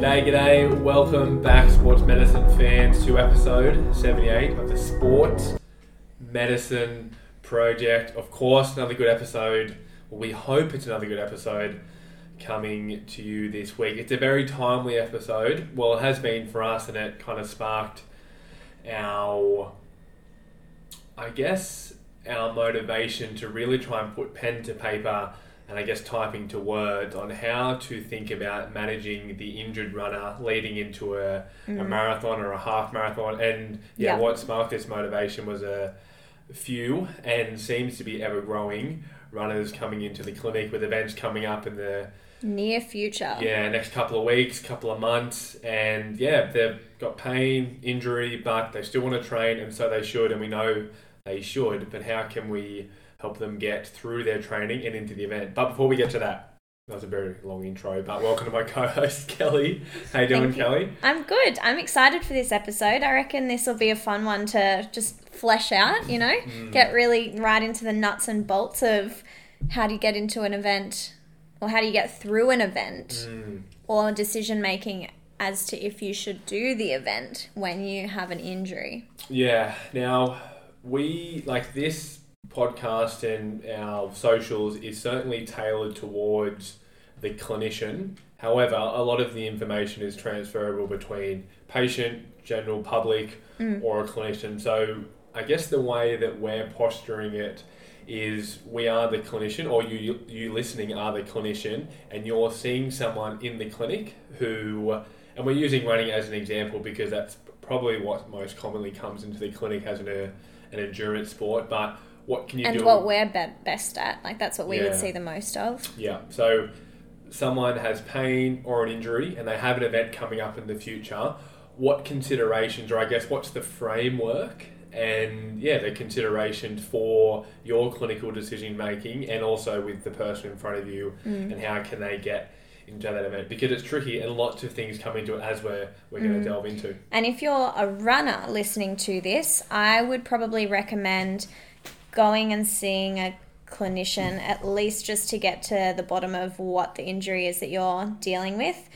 G'day, g'day. Welcome back, sports medicine fans, to episode 78 of the Sports Medicine Project. Of course, another good episode. We hope it's another good episode coming to you this week. It's a very timely episode. Well, it has been for us, and it kind of sparked our, I guess, our motivation to really try and put pen to paper and I guess typing to words on how to think about managing the injured runner leading into a, a mm. marathon or a half marathon. And yeah, Yeah. what sparked this motivation was a few and seems to be ever growing runners coming into the clinic with events coming up in the Near future. yeah next couple of weeks, couple of months, and yeah they've got pain, injury, but they still want to train, and so they should, and we know they should. But how can we help them get through their training and into the event? But before we get to that, that was a very long intro. But welcome to my co-host Kelly. How you doing, you. Kelly? I'm good. I'm excited for this episode. I reckon this will be a fun one to just flesh out, you know, Mm. get really right into the nuts and bolts of how do you get into an event or how do you get through an event Mm. or decision making as to if you should do the event when you have an injury. Yeah. Now we like this podcast and our socials is certainly tailored towards the clinician. However, a lot of the information is transferable between patient, general public, mm. or a clinician. So I guess the way that we're posturing it is we are the clinician, or you you listening are the clinician, and you're seeing someone in the clinic who, and we're using running as an example because that's probably what most commonly comes into the clinic as an an endurance sport. But what can you do? and do? what we're be- best at. Like that's what we Yeah. would see the most of. Yeah. So someone has pain or an injury and they have an event coming up in the future. What considerations, or I guess what's the framework and yeah, the consideration for your clinical decision making and also with the person in front of you mm. and how can they get into that event? Because it's tricky and lots of things come into it as we're we're going to mm. delve into. And if you're a runner listening to this, I would probably recommend going and seeing a clinician at least just to get to the bottom of what the injury is that you're dealing with.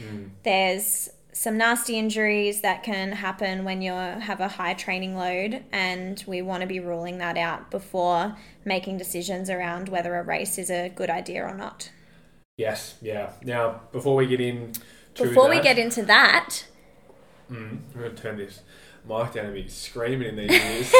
There's some nasty injuries that can happen when you have a high training load, and we want to be ruling that out before making decisions around whether a race is a good idea or not. Yes, yeah. Now, before we get in Before we get into that, Mm, I'm going to turn this mic down and be screaming in these ears.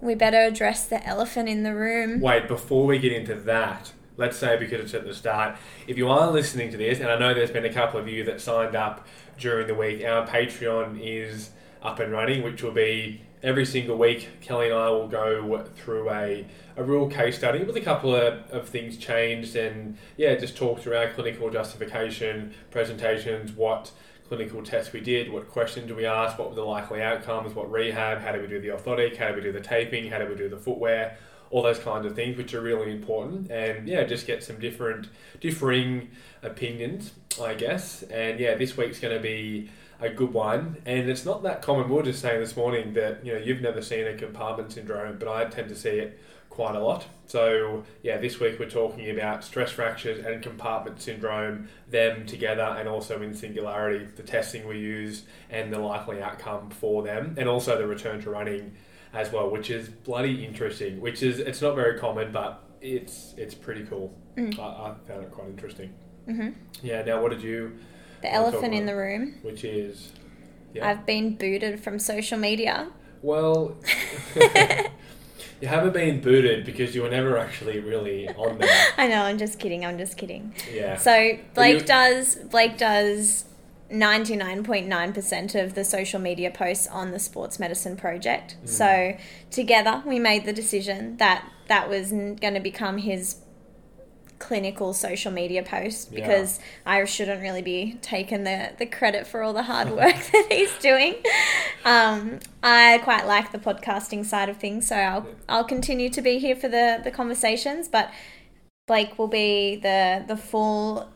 We better address the elephant in the room. Wait, before we get into that, let's say because it's at the start, if you are listening to this, and I know there's been a couple of you that signed up during the week, our Patreon is up and running, which will be every single week. Kelly and I will go through a, a real case study with a couple of, of things changed, and yeah, just talk through our clinical justification, presentations, what clinical tests we did, what questions do we ask, what were the likely outcomes, what rehab, how do we do the orthotic, how do we do the taping, how do we do the footwear, all those kinds of things, which are really important. And yeah, just get some different, differing opinions, I guess. And yeah, this week's going to be a good one. And it's not that common. We were just saying this morning that you know you've never seen a compartment syndrome, but I tend to see it quite a lot. So yeah, this week we're talking about stress fractures and compartment syndrome, them together, and also in singularity, the testing we use and the likely outcome for them, and also the return to running as well, which is bloody interesting. Which is it's not very common, but it's it's pretty cool. I, I found it quite interesting. hmm Yeah. Now, what did you? The elephant in the room. Which is, yeah. I've been booted from social media. Well, you haven't been booted because you were never actually really on there. I know, I'm just kidding. I'm just kidding. Yeah. So Blake you- does Blake does 99.9% of the social media posts on the sports medicine project. Mm. So together we made the decision that that was going to become his clinical social media post Yeah. because I shouldn't really be taking the, the credit for all the hard work that he's doing. Um, I quite like the podcasting side of things, so I'll, I'll continue to be here for the, the conversations, but Blake will be the the full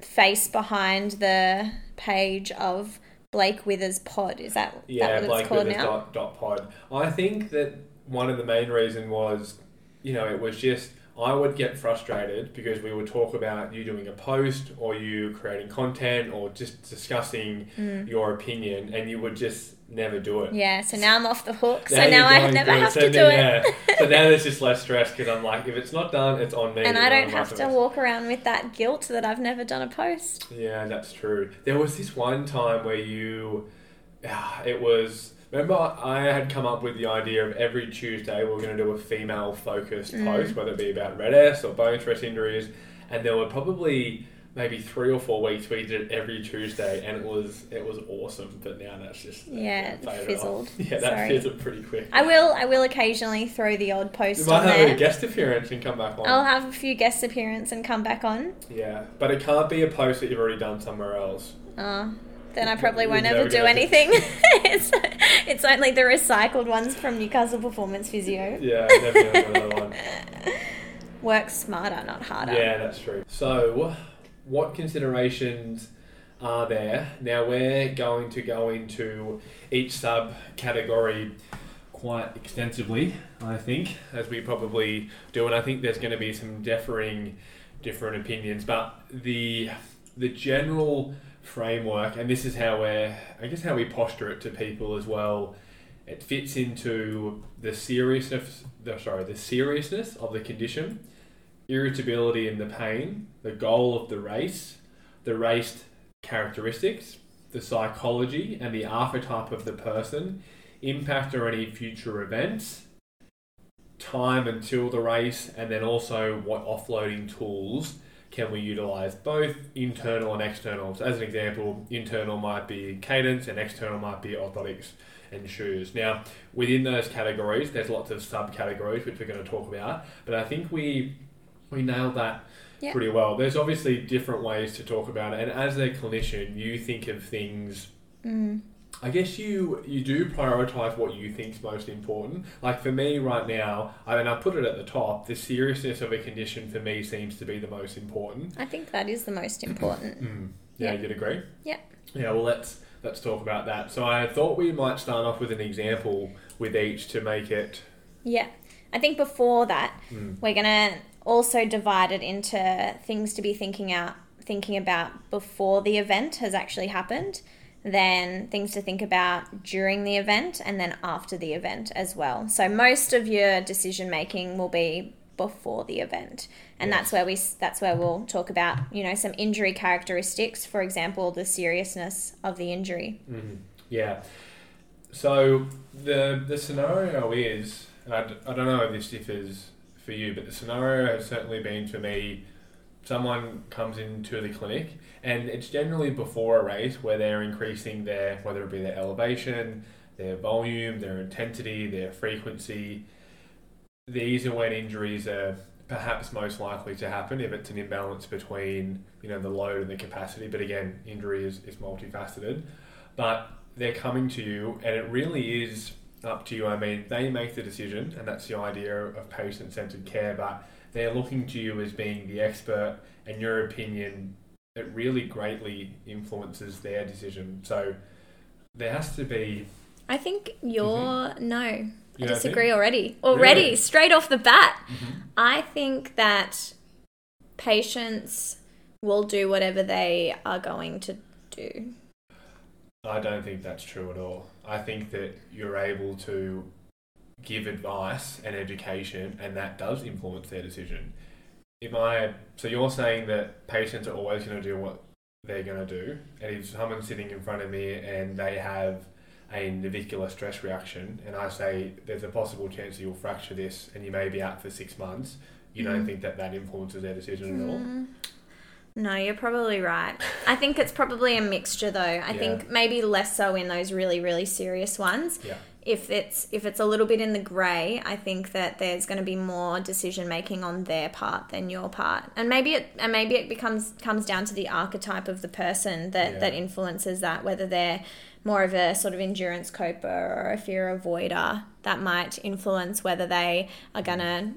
face behind the page of Blake Withers Pod. Is that, Yeah, that what Blake it's called Withers now? dot, dot pod. I think that one of the main reason was, you know, it was just I would get frustrated because we would talk about you doing a post or you creating content or just discussing Mm. your opinion, and you would just never do it. Yeah, so now I'm off the hook. So Now now I never have So to do it. yeah. so now there's just less stress because I'm like, if it's not done, it's on me. And I don't I'm have to walk around with that guilt that I've never done a post. Yeah, that's true. There was this one time where you, ah, it was. Remember, I had come up with the idea of every Tuesday we are going to do a female focused Mm. post, whether it be about RED-S or bone stress injuries, and there were probably maybe three or four weeks we did it every Tuesday, and it was it was awesome. But now that's just Yeah, it faded off. fizzled. Yeah, that Sorry. fizzled pretty quick. I will I will occasionally throw the odd You post might on have a guest appearance and come back on. I'll have a few guest appearance and come back on. Yeah, but it can't be a post that you've already done somewhere else. Uh, then I probably won't ever do anything. it's, it's only the recycled ones from Newcastle Performance Physio. Yeah, never do another one. Work smarter, not harder. Yeah, that's true. So, what considerations are there? Now, we're going to go into each subcategory quite extensively, I think, as we probably do, and I think there's going to be some differing, different opinions. But the the general framework, and this is how we're, I guess, how we posture it to people as well. It fits into the seriousness, the, sorry, the seriousness of the condition irritability and the pain, the goal of the race, the race characteristics, the psychology and the archetype of the person, impact or any future events, time until the race, and then also what offloading tools can we utilize, both internal and external. So, as an example, internal might be cadence and external might be orthotics and shoes. Now, within those categories, there's lots of subcategories which we're going to talk about, but I think we we nailed that Yeah. pretty well. There's obviously different ways to talk about it, and as a clinician, you think of things. Mm. I guess you you do prioritize what you think's most important. Like for me right now, I mean I put it at the top. The seriousness of a condition for me seems to be the most important. I think that is the most important. Mm. Yeah, Yeah. you'd agree. Yeah. Yeah. Well, let's let's talk about that. So I thought we might start off with an example with each to make it. Yeah. I think before that, Mm. we're going to also divide it into things to be thinking out thinking about before the event has actually happened, then things to think about during the event and then after the event as well. So most of your decision making will be before the event. And Yes. that's where we that's where we'll talk about, you know, some injury characteristics, for example, the seriousness of the injury. Mhm. Yeah. So the the scenario is, and I, d- I don't know if this differs for you, but the scenario has certainly been for me. Someone comes into the clinic, and it's generally before a race where they're increasing their whether it be their elevation, their volume, their intensity, their frequency. These are when injuries are perhaps most likely to happen if it's an imbalance between you know the load and the capacity. But again, injury is, is multifaceted. But they're coming to you, and it really is up to you. I mean, they make the decision, and that's the idea of patient centered care, but they're looking to you as being the expert, and your opinion, it really greatly influences their decision. So there has to be. I think you're no. I You don't disagree already. Already, Really? straight off the bat. Mhm. I think that patients will do whatever they are going to do. I don't think that's true at all. I think that you're able to give advice and education, and that does influence their decision. If I, so you're saying that patients are always going to do what they're going to do, and if someone's sitting in front of me and they have a navicular stress reaction, and I say there's a possible chance that you'll fracture this, and you may be out for six months, you don't Mhm. think that that influences their decision at all? Mm. No, you're probably right. I think it's probably a mixture though. I Yeah. think maybe less so in those really really serious ones. Yeah. If it's if it's a little bit in the grey, I think that there's going to be more decision making on their part than your part. And maybe it and maybe it becomes comes down to the archetype of the person that Yeah. that influences that whether they're more of a sort of endurance coper or a fear avoider that might influence whether they are mm. going to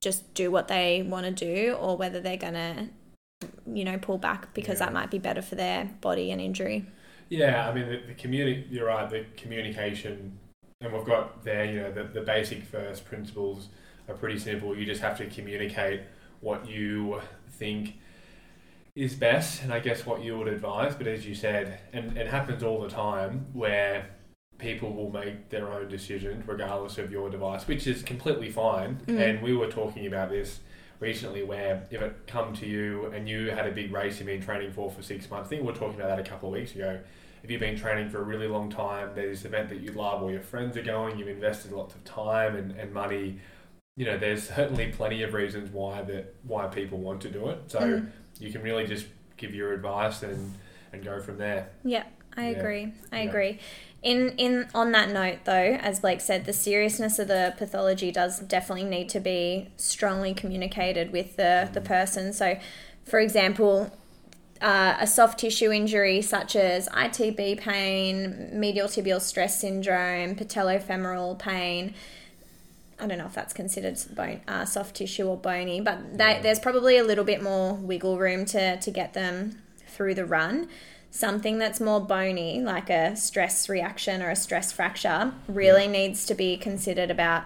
just do what they want to do or whether they're going to you know pull back because Yeah. that might be better for their body and injury Yeah, I mean the, the communi- You're right. The communication, and we've got there. You know the, the basic first principles are pretty simple. You just have to communicate what you think is best, and I guess what you would advise. But as you said, and it happens all the time where people will make their own decisions regardless of your device, which is completely fine. Mm. And we were talking about this recently where if it come to you and you had a big race you've been training for for six months, I think we were talking about that a couple of weeks ago. If you've been training for a really long time, there's this event that you love, all your friends are going, you've invested lots of time and, and money. You know, there's certainly plenty of reasons why that why people want to do it. So Mm. you can really just give your advice and, and go from there. Yeah, I Yeah. agree. I Yeah. agree. In in on that note though, as Blake said, the seriousness of the pathology does definitely need to be strongly communicated with the, the person. So for example, uh, a soft tissue injury such as ITB pain, medial tibial stress syndrome, patellofemoral pain. I don't know if that's considered bone, uh, soft tissue or bony, but they, there's probably a little bit more wiggle room to, to get them through the run. Something that's more bony, like a stress reaction or a stress fracture, really needs to be considered about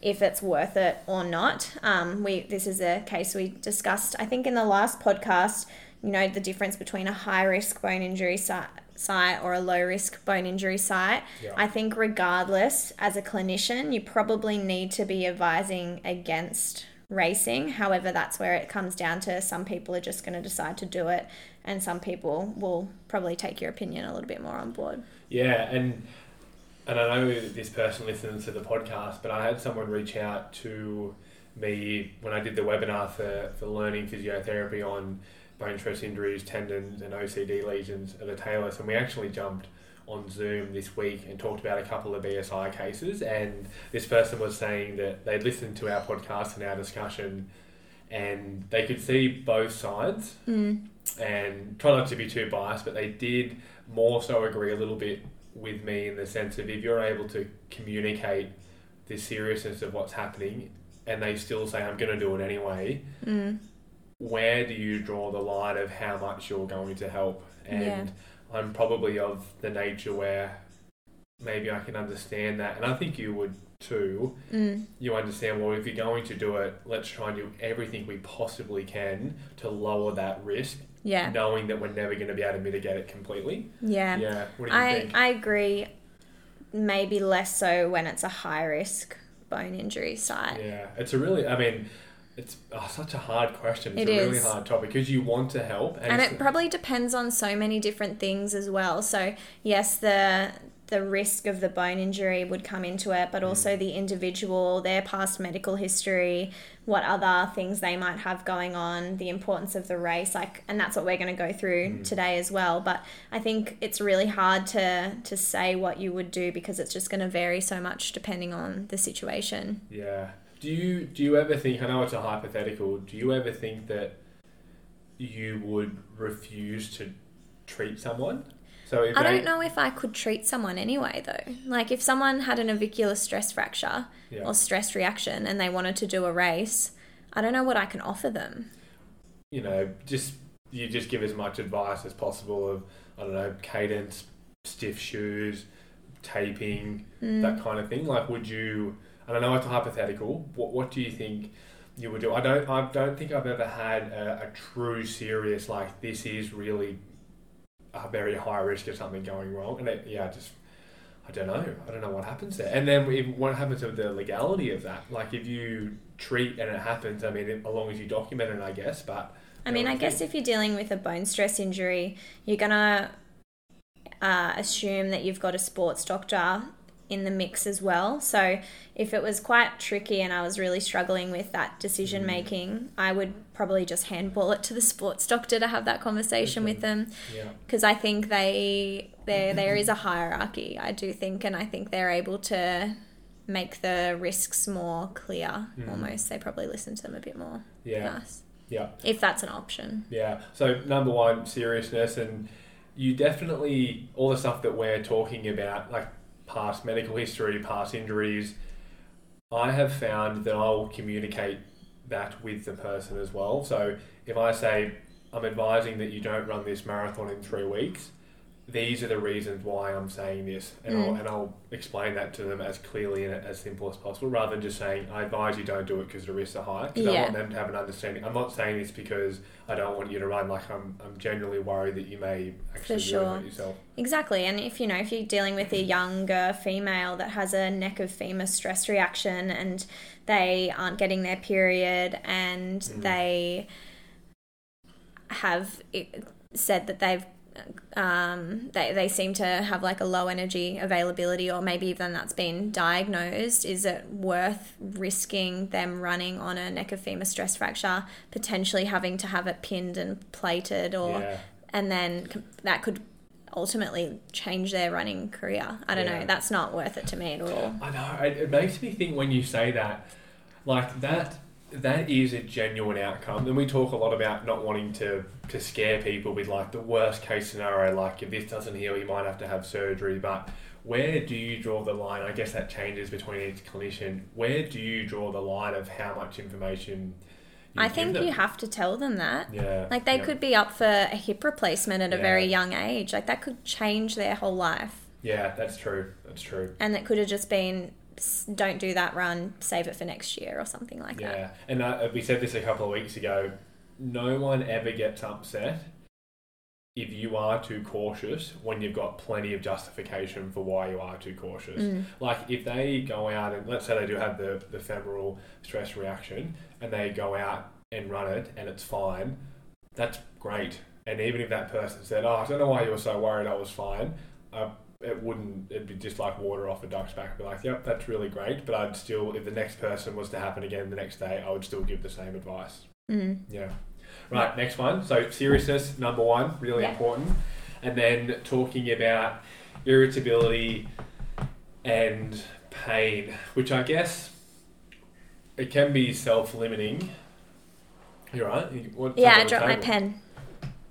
if it's worth it or not. Um, we this is a case we discussed, I think, in the last podcast. You know the difference between a high risk bone injury site, site or a low risk bone injury site. Yeah. I think regardless, as a clinician, you probably need to be advising against racing. However, that's where it comes down to some people are just going to decide to do it, and some people will probably take your opinion a little bit more on board. Yeah, and and I know this person listens to the podcast, but I had someone reach out to me when I did the webinar for, for learning physiotherapy on bone stress injuries, tendons, and OCD lesions of the talus, and we actually jumped on Zoom this week and talked about a couple of BSI cases. And this person was saying that they'd listened to our podcast and our discussion, and they could see both sides Mm. And try not to be too biased, but they did more so agree a little bit with me in the sense of if you're able to communicate the seriousness of what's happening and they still say, I'm going to do it anyway, Mm. where do you draw the line of how much you're going to help? And Yeah. I'm probably of the nature where maybe I can understand that, and I think you would too. Mm. You understand, well, if you're going to do it, let's try and do everything we possibly can to lower that risk Yeah. knowing that we're never going to be able to mitigate it completely. Yeah. Yeah. What do you I, think? I agree. Maybe less so when it's a high risk bone injury site. yeah, it's a really. I mean, it's oh, such a hard question. It's It a really hard topic because you want to help, and, and it probably depends on so many different things as well. So yes, the the risk of the bone injury would come into it, but also mm. the individual, their past medical history, what other things they might have going on, the importance of the race, like, and that's what we're going to go through mm. today as well. But I think it's really hard to to say what you would do because it's just going to vary so much depending on the situation. yeah. Do you do you ever think? I know it's a hypothetical. Do you ever think that you would refuse to treat someone? So I don't know if I could treat someone anyway, though. Like, if someone had an navicular stress fracture Yeah. or stress reaction and they wanted to do a race, I don't know what I can offer them. you know, just you just give as much advice as possible of I don't know cadence, stiff shoes, taping, Mm. that kind of thing. Like, would you? And I know it's a hypothetical. What What do you think you would do? I don't. I don't think I've ever had a, a true serious like this is really a very high risk of something going wrong. And it, yeah, just I don't know. I don't know what happens there. And then what happens with the legality of that? Like, if you treat and it happens, I mean, as long as you document it, I guess. But I mean, I I guess if you're dealing with a bone stress injury, you're to uh, assume that you've got a sports doctor in the mix as well. So if it was quite tricky and I was really struggling with that decision making, I would probably just handball it to the sports doctor to have that conversation Okay. with them. yeah. because I think they there there is a hierarchy. I do think, and I think they're able to make the risks more clear. Mm. Almost, they probably listen to them a bit more. Yeah. Yeah. If that's an option. Yeah. So number one, seriousness, and you definitely all the stuff that we're talking about, like past medical history, past injuries. I have found that I'll communicate that with the person as well. So if I say I'm advising that you don't run this marathon in three weeks, these are the reasons why I'm saying this, and, Mm. I'll, and I'll explain that to them as clearly and as simple as possible, rather than just saying, I advise you don't do it because the risks are high. Because I want them to have an understanding. I'm not saying this because I don't want you to run. Like I'm, I'm genuinely worried that you may actually really sure. hurt yourself. Exactly. And if you know, if you're dealing with a younger female that has a neck of femur stress reaction and they aren't getting their period and Mm. they have said that they've um, they, they seem to have like a low energy availability or maybe even that's been diagnosed is it worth risking them running on a neck of femur stress fracture potentially having to have it pinned and plated or Yeah. and then that could ultimately change their running career. I don't Yeah. know. That's not worth it to me at all. I know. It, it makes me think when you say that, like that, that is a genuine outcome. And we talk a lot about not wanting to to scare people with like the worst case scenario, like if this doesn't heal, you might have to have surgery. But where do you draw the line? I guess that changes between each clinician. Where do you draw the line of how much information? I think them? you have to tell them that. Yeah. Like they yeah, could be up for a hip replacement at a Yeah. very young age. Like that could change their whole life. Yeah, that's true. That's true. And it could have just been "S- don't do that run, save it for next year or something like that. Yeah, and uh, we said this a couple of weeks ago. No one ever gets upset if you are too cautious when you've got plenty of justification for why you are too cautious. Mm. Like if they go out and let's say they do have the, the femoral stress reaction and they go out and run it and it's fine, that's great. And even if that person said, "Oh, I don't know why you were so worried, I was fine," uh, it wouldn't. It'd be just like water off a duck's back. I'd be like, "Yep, that's really great," but I'd still, if the next person was to happen again the next day, I would still give the same advice. Mm. Yeah. Right, next one. So seriousness, number one, really Yeah. important. And then talking about irritability and pain, which I guess it can be self-limiting. You're right. You- Yeah, I dropped my pen.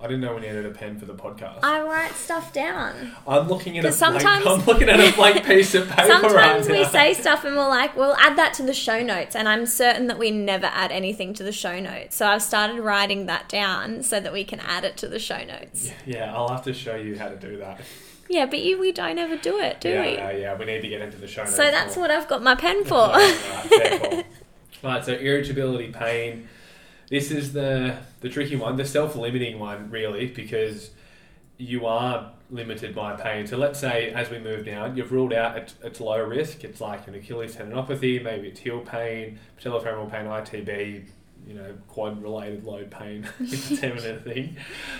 I didn't know we needed a pen for the podcast. I write stuff down. I'm looking at a blank, sometimes- I'm looking at a blank piece of paper Sometimes right we now. say stuff and we're like, we'll add that to the show notes. And I'm certain that we never add anything to the show notes. So I've started writing that down so that we can add it to the show notes. Yeah, I'll have to show you how to do that. Yeah, but you, we don't ever do it, do yeah, we? yeah, yeah. We need to get into the show notes. So that's more. what I've got my pen for. Right, so irritability, pain. This is the the tricky one, the self-limiting one, really, because you are limited by pain. So let's say as we move down, you've ruled out it's, it's low risk. It's like an Achilles tendinopathy, maybe it's heel pain, patellofemoral pain, ITB, you know, quad-related load pain, if it's even a thing.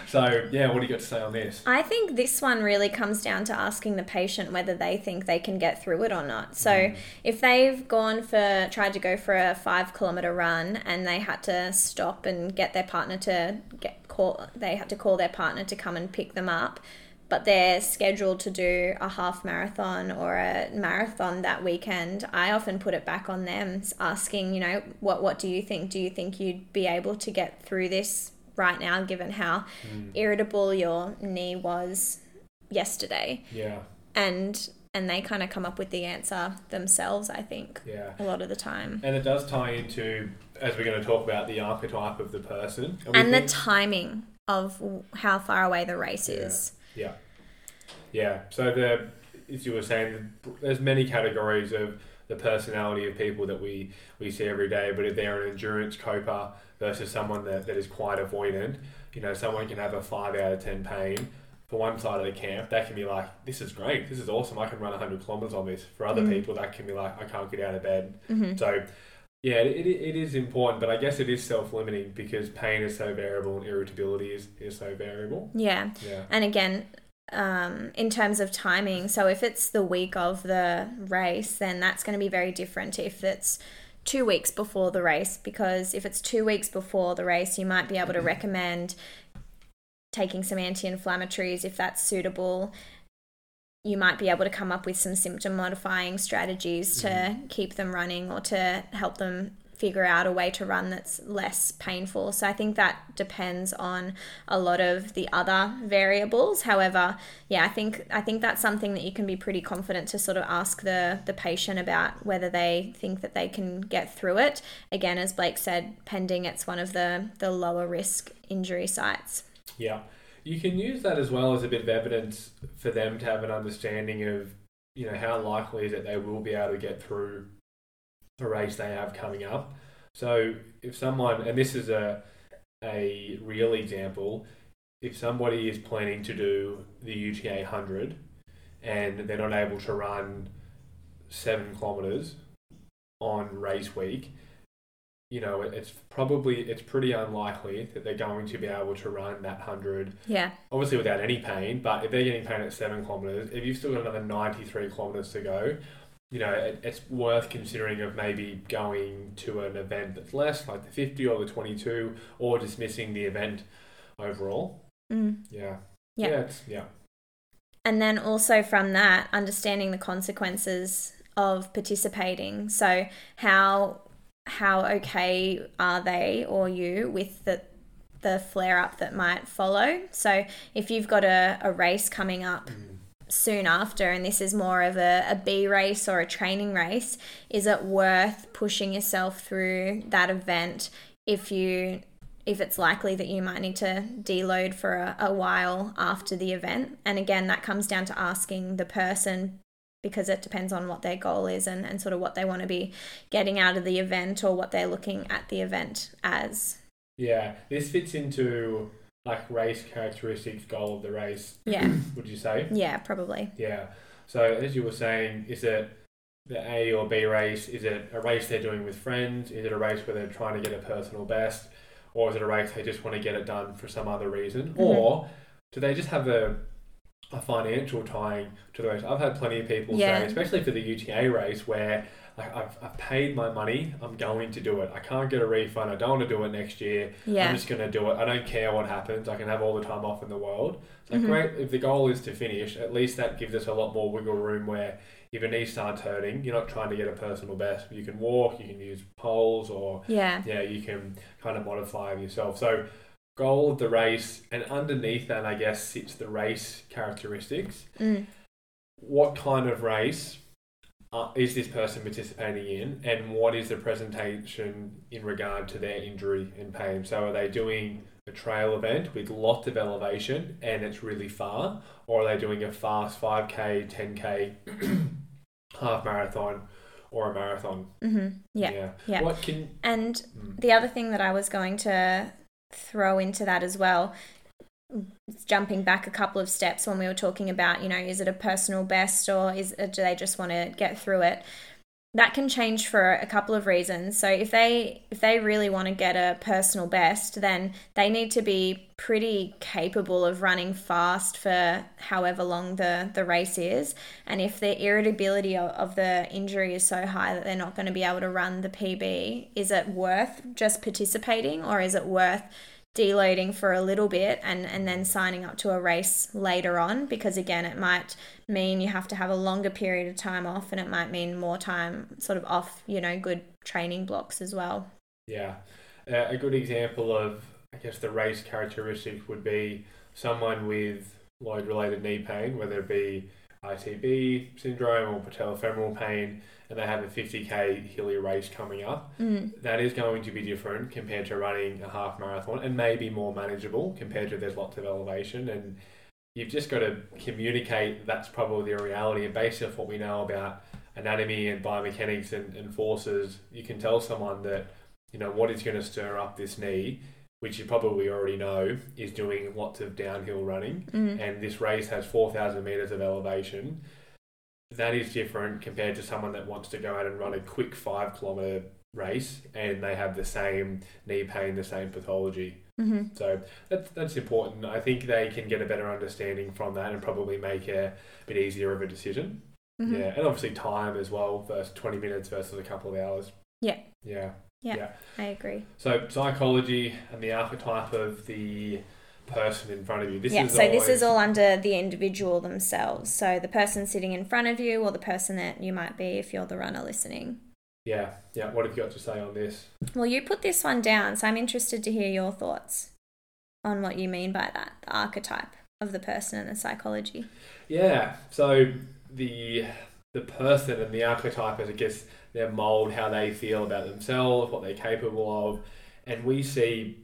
So yeah, what do you got to say on this? I think this one really comes down to asking the patient whether they think they can get through it or not. So Mm. if they've gone for tried to go for a five kilometer run and they had to stop and get their partner to get call they had to call their partner to come and pick them up but they're scheduled to do a half marathon or a marathon that weekend, I often put it back on them, asking, you know, what what do you think? Do you think you'd be able to get through this right now, given how Mm. irritable your knee was yesterday? Yeah, And and they kind of come up with the answer themselves. I think yeah. a lot of the time, And it does tie into, as we're going to talk about, the archetype of the person. we and the timing of how far away the race Yeah. is. Yeah, yeah. So the as you were saying, there's many categories of the personality of people that we we see every day. But if they're an endurance coper versus someone that, that is quite avoidant, you know, someone can have a five out of ten pain. For one side of the camp, that can be like, "This is great. This is awesome. I can run 100 kilometers on this." For other Mhm. people, that can be like, "I can't get out of bed." hmm So, yeah, it, it, it is important, but I guess it is self limiting because pain is so variable and irritability is, is so variable. Yeah. Yeah. And again, um, in terms of timing, so if it's the week of the race, then that's going to be very different if it's two weeks before the race, because if it's two weeks before the race, you might be able to recommend taking some anti inflammatories if that's suitable. You might be able to come up with some symptom modifying strategies to mm. keep them running or to help them figure out a way to run that's less painful. So I think that depends on a lot of the other variables. However, yeah, I think I think that's something that you can be pretty confident to sort of ask the the patient about whether they think that they can get through it. Again, as Blake said, pending it's one of the the lower risk injury sites. Yeah. You can use that as well as a bit of evidence for them to have an understanding of, you know, how likely is it they will be able to get through a race they have coming up. So if someone, and this is a a real example, if somebody is planning to do the UTA 100 and they're not able to run seven kilometers on race week, you know, it's probably it's pretty unlikely that they're going to be able to run that hundred. Yeah. Obviously, without any pain, but if they're getting pain at seven kilometers, if you've still got another ninety-three kilometers to go, you know, it, it's worth considering of maybe going to an event that's less, like the fifty or the twenty-two, or dismissing the event overall. Mm. Yeah. Yeah. Yeah. It's, yeah. And then also from that, understanding the consequences of participating. So how how okay are they or you with the the flare up that might follow? So if you've got a, a race coming up soon after and this is more of a, a B race or a training race, is it worth pushing yourself through that event if you if it's likely that you might need to deload for a, a while after the event? And again, that comes down to asking the person because it depends on what their goal is and, and sort of what they want to be getting out of the event or what they're looking at the event as. Yeah. This fits into like race characteristics, goal of the race. Yeah. Would you say? Yeah, probably. Yeah. So as you were saying, is it the A or B race? Is it a race they're doing with friends? Is it a race where they're trying to get a personal best? Or is it a race they just want to get it done for some other reason? Mhm. Or do they just have a a financial tying to the race? I've had plenty of people Yeah. say, especially for the UTA race, where like I've, I've paid my money, I'm going to do it. I can't get a refund. I don't want to do it next year. I'm just going to do it. I don't care what happens. I can have all the time off in the world. It's like, Mhm. great. If the goal is to finish, at least that gives us a lot more wiggle room where if your knee starts hurting, you're not trying to get a personal best. You can walk, you can use poles, or Yeah. yeah, you can kind of modify yourself. So, goal of the race, and underneath that, I guess, sits the race characteristics. Mm. What kind of race uh, is this person participating in, and what is the presentation in regard to their injury and pain? So, are they doing a trail event with lots of elevation and it's really far, or are they doing a fast 5k, 10k, half marathon, or a marathon? hmm Yeah. Yeah. What can. And mm, the other thing that I was going to throw into that as well, jumping back a couple of steps when we were talking about, you know, is it a personal best or is do they just want to get through it? That can change for a couple of reasons. So if they if they really want to get a personal best, then they need to be pretty capable of running fast for however long the the race is. And if the irritability of, of the injury is so high that they're not going to be able to run the PB, is it worth just participating or is it worth deloading for a little bit and, and then signing up to a race later on? Because again, it might mean you have to have a longer period of time off and it might mean more time sort of off, you know, good training blocks as well. Yeah. Uh, a good example of, I guess, the race characteristics would be someone with load related knee pain, whether it be ITB syndrome or patellofemoral pain, and they have a 50k hilly race coming up. Mm. That is going to be different compared to running a half marathon and maybe more manageable compared to there's lots of elevation. And you've just got to communicate that's probably the reality. And based off what we know about anatomy and biomechanics and, and forces, you can tell someone that, you know, what is going to stir up this knee, which you probably already know, is doing lots of downhill running. Mm. And this race has 4,000 meters of elevation. That is different compared to someone that wants to go out and run a quick five kilometer race and they have the same knee pain, the same pathology. hmm So that's that's important. I think they can get a better understanding from that and probably make a bit easier of a decision. hmm Yeah, and obviously time as well versus twenty minutes versus a couple of hours. Yeah. Yeah. Yeah. I agree. So psychology and the archetype of the person in front of you. This yeah, so this is all under the individual themselves. So the person sitting in front of you or the person that you might be if you're the runner listening. Yeah, yeah. What have you got to say on this? Well, you put this one down, so I'm interested to hear your thoughts on what you mean by that, the archetype of the person and the psychology. Yeah. So the the person and the archetype is, I guess, their mold, how they feel about themselves, what they're capable of, and we see.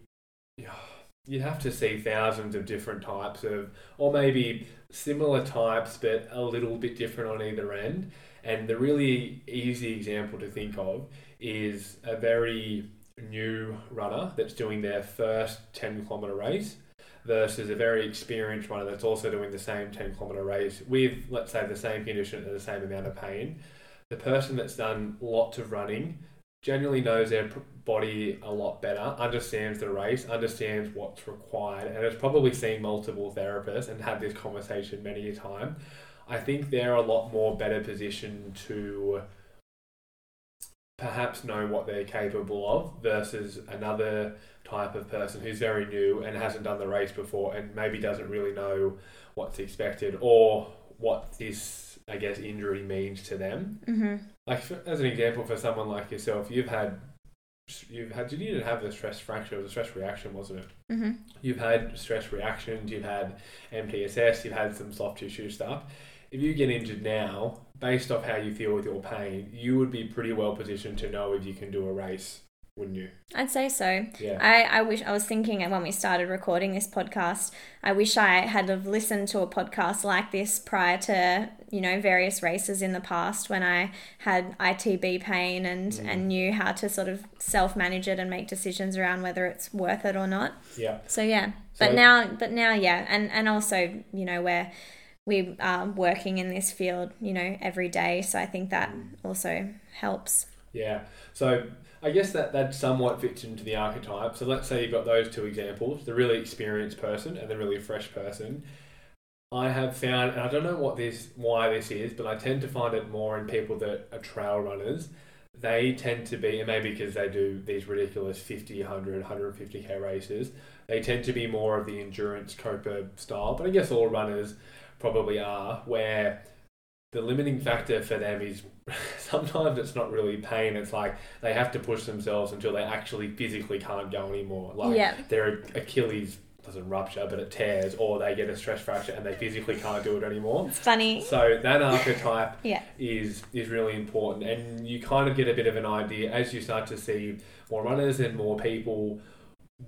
You'd have to see thousands of different types of, or maybe similar types, but a little bit different on either end. And the really easy example to think of is a very new runner that's doing their first 10 kilometer race versus a very experienced runner that's also doing the same 10 kilometer race with, let's say, the same condition and the same amount of pain. The person that's done lots of running generally knows their body a lot better, understands the race, understands what's required, and has probably seen multiple therapists and had this conversation many a time. I think they're a lot more better positioned to perhaps know what they're capable of versus another type of person who's very new and hasn't done the race before and maybe doesn't really know what's expected or what this I guess injury means to them. Mm-hmm. Like for, as an example, for someone like yourself, you've had you've had you didn't have the stress fracture, it was a stress reaction, wasn't it? Mm-hmm. You've had stress reactions, you've had MTSS, you've had some soft tissue stuff. If you get injured now, based off how you feel with your pain, you would be pretty well positioned to know if you can do a race wouldn't you? I'd say so. Yeah. I, I wish I was thinking when we started recording this podcast, I wish I had have listened to a podcast like this prior to, you know, various races in the past when I had ITB pain and, Mm. and knew how to sort of self manage it and make decisions around whether it's worth it or not. Yeah. So yeah. But now but now yeah, and, and also, you know, we're we are working in this field, you know, every day. So I think that Mm. also helps. Yeah. So I guess that that somewhat fits into the archetype. So let's say you've got those two examples, the really experienced person and the really fresh person. I have found, and I don't know what this, why this is, but I tend to find it more in people that are trail runners. They tend to be, and maybe because they do these ridiculous 50, 100, 150k races, they tend to be more of the endurance coper style. But I guess all runners probably are, where the limiting factor for them is sometimes it's not really pain. It's like they have to push themselves until they actually physically can't go anymore. Like Yeah. their Achilles doesn't rupture, but it tears, or they get a stress fracture and they physically can't do it anymore. It's funny. So that archetype Yeah. is is really important, and you kind of get a bit of an idea as you start to see more runners and more people.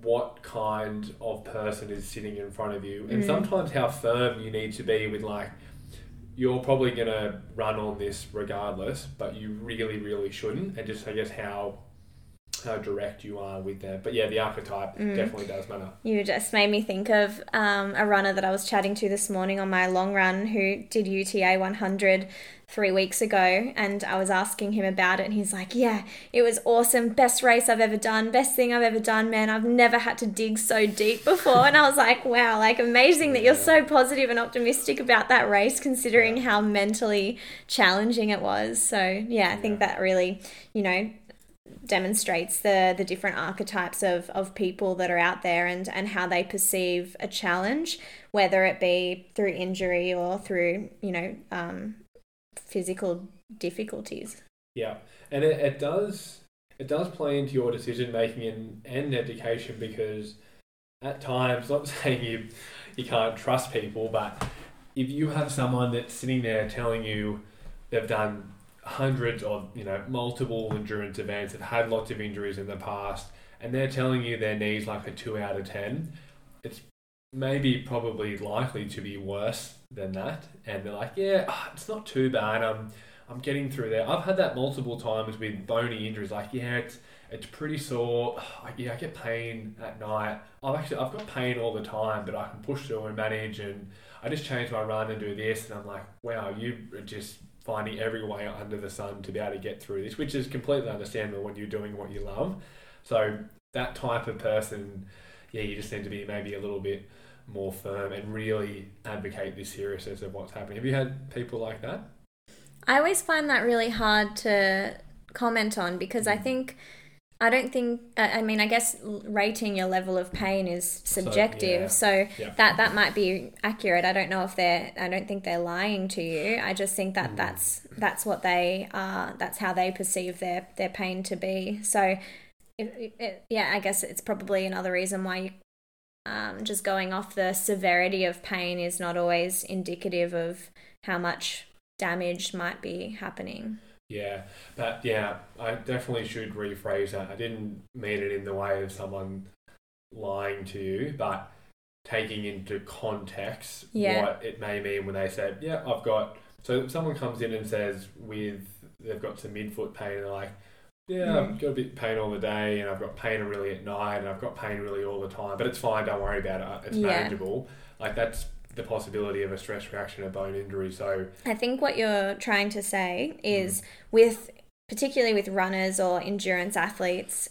What kind of person is sitting in front of you, and Mm. sometimes how firm you need to be with like you're probably gonna run on this regardless, but you really, really shouldn't, and just I guess how how direct you are with them. But yeah, the archetype Mm. definitely does matter. You just made me think of um, a runner that I was chatting to this morning on my long run who did UTA 100 three weeks ago. And I was asking him about it. And he's like, Yeah, it was awesome. Best race I've ever done. Best thing I've ever done, man. I've never had to dig so deep before. And I was like, Wow, like amazing that you're so positive and optimistic about that race, considering Yeah. how mentally challenging it was. So, yeah, I think that really, you know, demonstrates the the different archetypes of of people that are out there and and how they perceive a challenge whether it be through injury or through you know um physical difficulties. Yeah, and it, it does it does play into your decision making and, and education because at times, not saying you you can't trust people, but if you have someone that's sitting there telling you they've done hundreds of you know multiple endurance events, have had lots of injuries in the past, and they're telling you their knees like a two out of ten, it's maybe probably likely to be worse than that. And they're like, yeah, ah, it's not too bad. Um, I'm getting through there. I've had that multiple times with bony injuries. Like, yeah, it's it's pretty sore. I- Yeah, I get pain at night. I've actually I've got pain all the time, but I can push through and manage. And I just change my run and do this. And I'm like, wow, you just finding every way under the sun to be able to get through this, which is completely understandable when you're doing what you love. So that type of person, yeah, you just need to be maybe a little bit more firm and really advocate the seriousness of what's happening. Have you had people like that? i always find that really hard to comment on because i mm. think i don't think i mean i guess rating your level of pain is subjective yeah. so, Yeah. that that might be accurate i don't know if they're i don't think they're lying to you i just think that Mm. that's that's what they are that's how they perceive their their pain to be so it, it- yeah i guess it's probably another reason why you um, just going off the severity of pain is not always indicative of how much damage might be happening Yeah, but yeah, I definitely should rephrase that. I didn't mean it in the way of someone lying to you, but taking into context Yeah. what it may mean when they say, "Yeah, I've got." So if someone comes in and says with they've got some midfoot pain, and they're like, "Yeah, Mm. I've got a bit of pain all the day, and I've got pain really at night, and I've got pain really all the time, but it's fine. Don't worry about it. It's Yeah. manageable." Like that's the possibility of a stress reaction, a bone injury. So I think what you're trying to say Mm. is with particularly with runners or endurance athletes,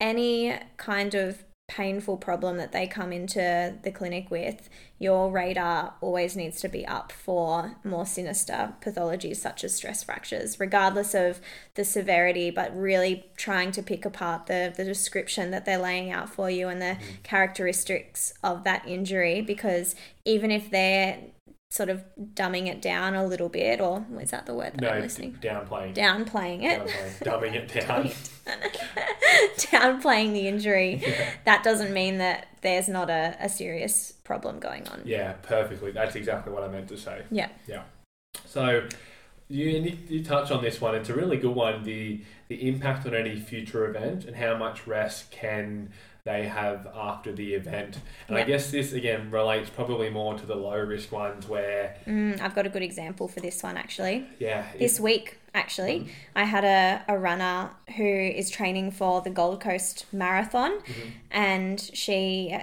any kind of painful problem that they come into the clinic with, your radar always needs to be up for more sinister pathologies such as stress fractures, regardless of the severity, but really trying to pick apart the, the description that they're laying out for you and the mm. characteristics of that injury because even if they're sort of dumbing it down a little bit, or is that the word that no, I'm listening? downplaying, Downplaying it. downplaying, dumbing it down. Downplaying the injury. Yeah. That doesn't mean that there's not a, a serious problem going on. Yeah, perfectly. That's exactly what I meant to say. Yeah. Yeah. So you you, you touch on this one. It's a really good one. The the impact on any future event and how much rest can they have after the event. And I guess this again relates probably more to the low risk ones where Mm, I've got a good example for this one actually. yeah, This week, actually, I had a, a runner who is training for the Gold Coast Marathon, Mhm. and she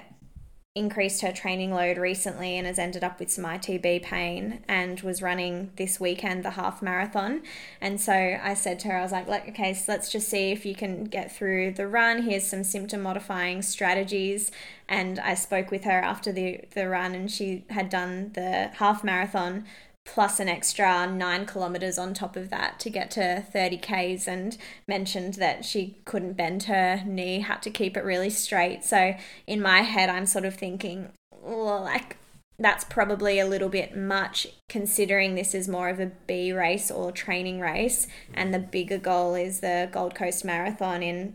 increased her training load recently and has ended up with some ITB pain and was running this weekend the half marathon. And so I said to her, I was like, okay, so let's just see if you can get through the run. Here's some symptom modifying strategies. And I spoke with her after the, the run, and she had done the half marathon plus an extra nine kilometers on top of that to get to 30 Ks and mentioned that she couldn't bend her knee, had to keep it really straight. So in my head, I'm sort of thinking, well, like, that's probably a little bit much considering this is more of a B race or training race, and the bigger goal is the Gold Coast Marathon in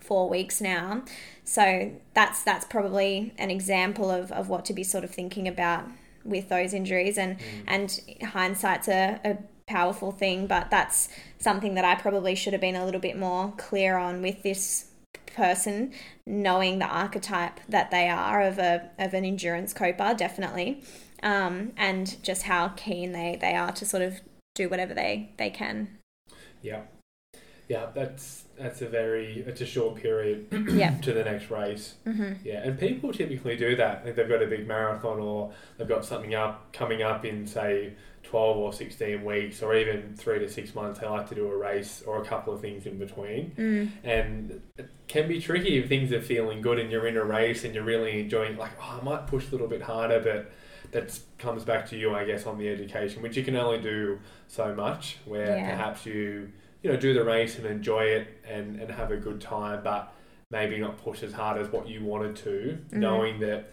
four weeks now. So that's that's probably an example of, of what to be sort of thinking about with those injuries and and hindsight's a, a powerful thing but that's something that I probably should have been a little bit more clear on with this person knowing the archetype that they are of a of an endurance coper definitely um, and just how keen they they are to sort of do whatever they they can Yeah. Yeah, that's that's a very it's a short period Yeah. to the next race. hmm Yeah, and people typically do that. If they've got a big marathon or they've got something up coming up in say twelve or sixteen weeks or even three to six months, they like to do a race or a couple of things in between. mm. And it can be tricky if things are feeling good and you're in a race and you're really enjoying like, oh I might push a little bit harder but that comes back to you, I guess, on the education, which you can only do so much. Where Yeah. perhaps you, you know, do the race and enjoy it and, and have a good time, but maybe not push as hard as what you wanted to, Mhm. knowing that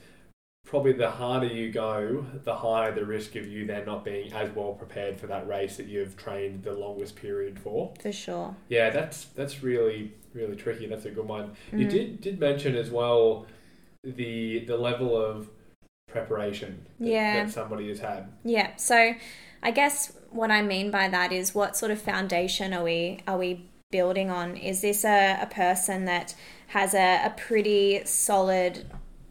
probably the harder you go, the higher the risk of you then not being as well prepared for that race that you've trained the longest period for. for sure Yeah, that's that's really really tricky. That's a good one. You Mm. did did mention as well the the level of preparation that, Yeah. that somebody has had. Yeah. So I guess what I mean by that is what sort of foundation are we are we building on? Is this a, a person that has a, a pretty solid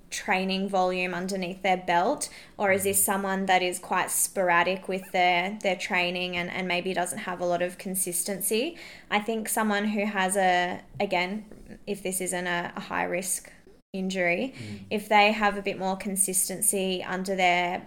training volume underneath their belt or is this someone that is quite sporadic with their their training and, and maybe doesn't have a lot of consistency i think someone who has a again if this isn't a, a high risk injury mm. if they have a bit more consistency under their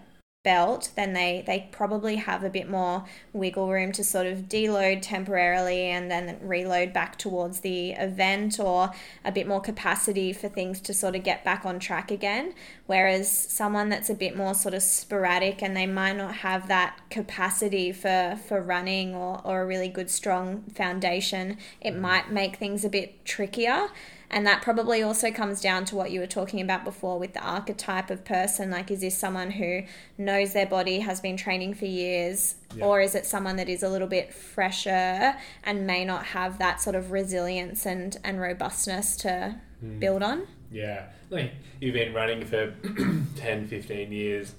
belt, then they, they probably have a bit more wiggle room to sort of deload temporarily and then reload back towards the event or a bit more capacity for things to sort of get back on track again. Whereas someone that's a bit more sort of sporadic and they might not have that capacity for, for running or, or a really good strong foundation, it mm. might make things a bit trickier. And that probably also comes down to what you were talking about before with the archetype of person. Like, is this someone who knows their body, has been training for years, Yeah. or is it someone that is a little bit fresher and may not have that sort of resilience and, and robustness to hmm. build on? Yeah, like you've been running for 10, 15 years.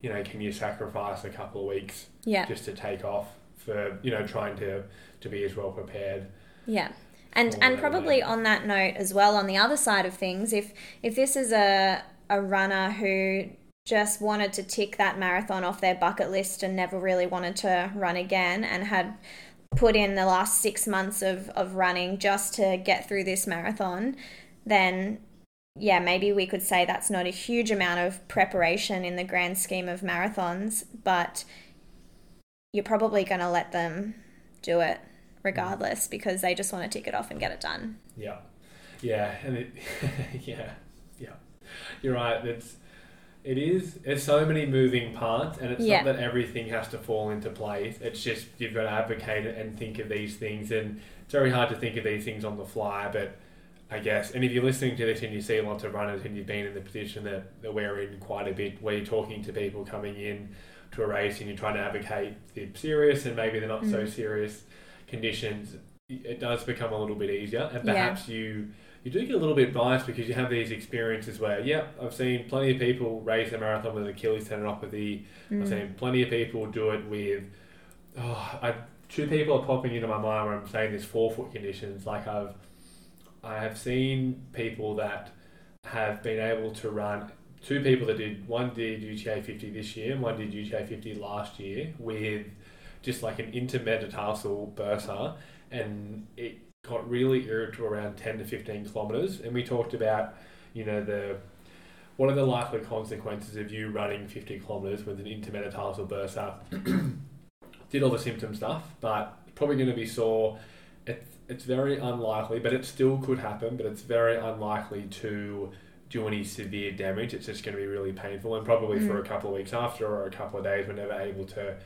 You know, can you sacrifice a couple of weeks Yeah, just to take off for you know trying to to be as well prepared? yeah. And Or and probably on that note as well, on the other side of things, if if this is a a runner who just wanted to tick that marathon off their bucket list and never really wanted to run again and had put in the last six months of, of running just to get through this marathon, then yeah, maybe we could say that's not a huge amount of preparation in the grand scheme of marathons, but you're probably going to let them do it regardless because they just want to tick it off and get it done. Yeah, yeah, and it, yeah, yeah. You're right. It's it is. There's so many moving parts, and it's Yeah. not that everything has to fall into place. It's just you've got to advocate it and think of these things, and it's very hard to think of these things on the fly. But I guess, and if you're listening to this and you see lots of runners and you've been in the position that, that we're in quite a bit, where you're talking to people coming in to a race and you're trying to advocate the serious and maybe they're not so Mm. serious conditions, it does become a little bit easier, and Yeah. perhaps you you do get a little bit biased because you have these experiences where, yeah, I've seen plenty of people race a marathon with an Achilles tendinopathy. I've Mm. seen plenty of people do it with, oh, I, two people are popping into my mind when I'm saying this forefoot conditions. Like I've, I have seen people that have been able to run. Two people that did one did UTA 50 this year and one did UTA 50 last year with just like an intermetatarsal bursa, and it got really irritable around 10 to 15 kilometers. And we talked about, you know, the what are the likely consequences of you running 50 kilometers with an intermetatarsal bursa? Did all the symptom stuff, but probably going to be sore. It's, it's very unlikely, but it still could happen, but it's very unlikely to do any severe damage. It's just going to be really painful, and probably for Mm. a couple of weeks after or a couple of days, we're never able to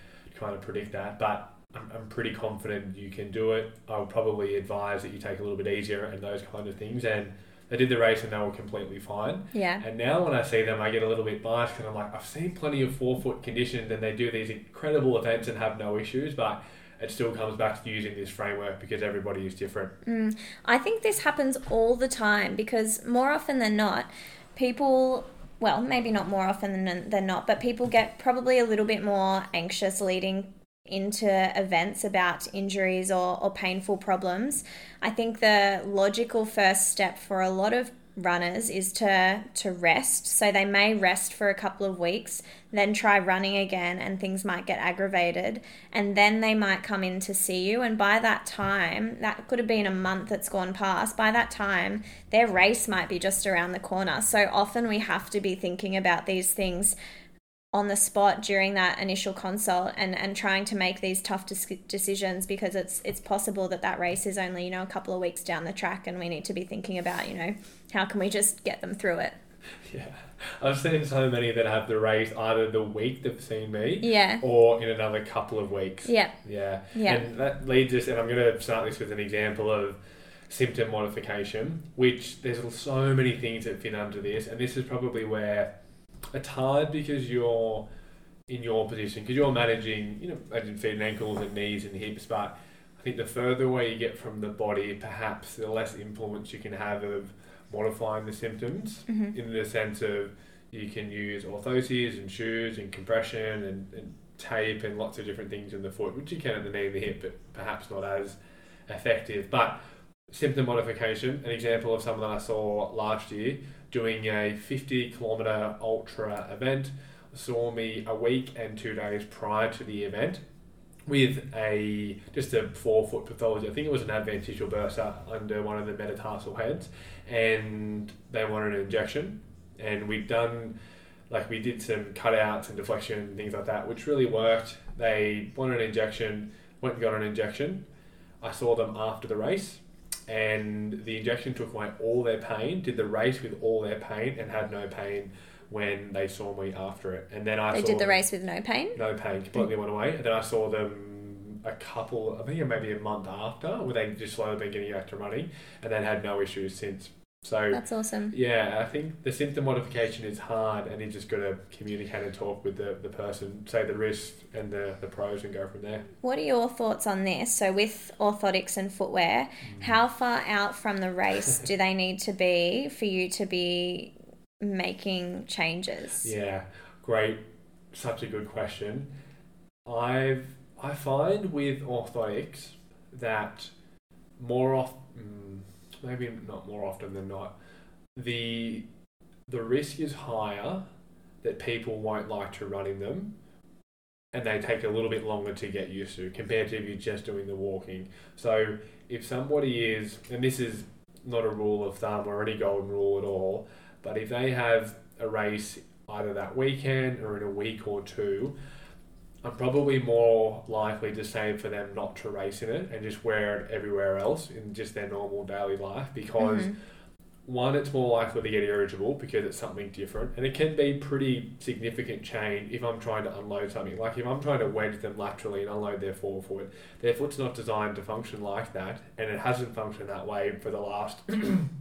kind of predict that. But I'm, I'm pretty confident you can do it. I would probably advise that you take a little bit easier and those kind of things. And they did the race and they were completely fine. Yeah. And now when I see them, I get a little bit biased because I'm like, I've seen plenty of forefoot conditions and they do these incredible events and have no issues, but it still comes back to using this framework because everybody is different. Mm. I think this happens all the time because more often than not, people, well, maybe not more often than, than not, but people get probably a little bit more anxious leading into events about injuries or, or painful problems. I think the logical first step for a lot of runners is to to rest. So they may rest for a couple of weeks then try running again and things might get aggravated and then they might come in to see you. And by that time that could have been a month that's gone past by that time their race might be just around the corner. So often we have to be thinking about these things on the spot during that initial consult and, and trying to make these tough decisions because it's it's possible that that race is only you know a couple of weeks down the track and we need to be thinking about you know how can we just get them through it Yeah. I've seen so many that have the race either the week they've seen me yeah or in another couple of weeks. yeah Yeah. Yeah. And that leads us, and I'm going to start this with an example of symptom modification, which there's so many things that fit under this, and this is probably where it's hard because you're in your position, because you're managing, you know, imagine feet and ankles and knees and hips, but I think the further away you get from the body, perhaps the less influence you can have of modifying the symptoms hmm in the sense of you can use orthoses and shoes and compression and, and tape and lots of different things in the foot, which you can at the knee and the hip, but perhaps not as effective. But symptom modification, an example of someone that I saw last year doing a 50 kilometer ultra event, saw me a week and two days prior to the event with a just a forefoot pathology. I think it was an adventitial bursa under one of the metatarsal heads, and they wanted an injection. And we'd done like we did some cutouts and deflection and things like that, which really worked. They wanted an injection, went and got an injection. I saw them after the race, and the injection took away all their pain. Did the race with all their pain and had no pain when they saw me after it. And then I they did the them- race with no pain no pain, completely went away. And then I saw them a couple, I think maybe a month after, where they just slowly been getting back to running, and then had no issues since. So that's awesome yeah, I think the symptom modification is hard, and you just got to communicate and talk with the, the person, say the risks and the, the pros, and go from there. what are your thoughts on this so with orthotics and footwear how far out from the race do they need to be for you to be making changes Yeah, great. Such a good question. I've I find with orthotics that more off mm, maybe not more often than not, the the risk is higher that people won't like to run in them and they take a little bit longer to get used to compared to if you're just doing the walking. So if somebody is, and this is not a rule of thumb or any golden rule at all, but if they have a race either that weekend or in a week or two, I'm probably more likely to say for them not to race in it and just wear it everywhere else in just their normal daily life because Mhm. one, it's more likely to get irritable because it's something different, and it can be pretty significant change if I'm trying to unload something. Like if I'm trying to wedge them laterally and unload their forefoot, their foot's not designed to function like that, and it hasn't functioned that way for the last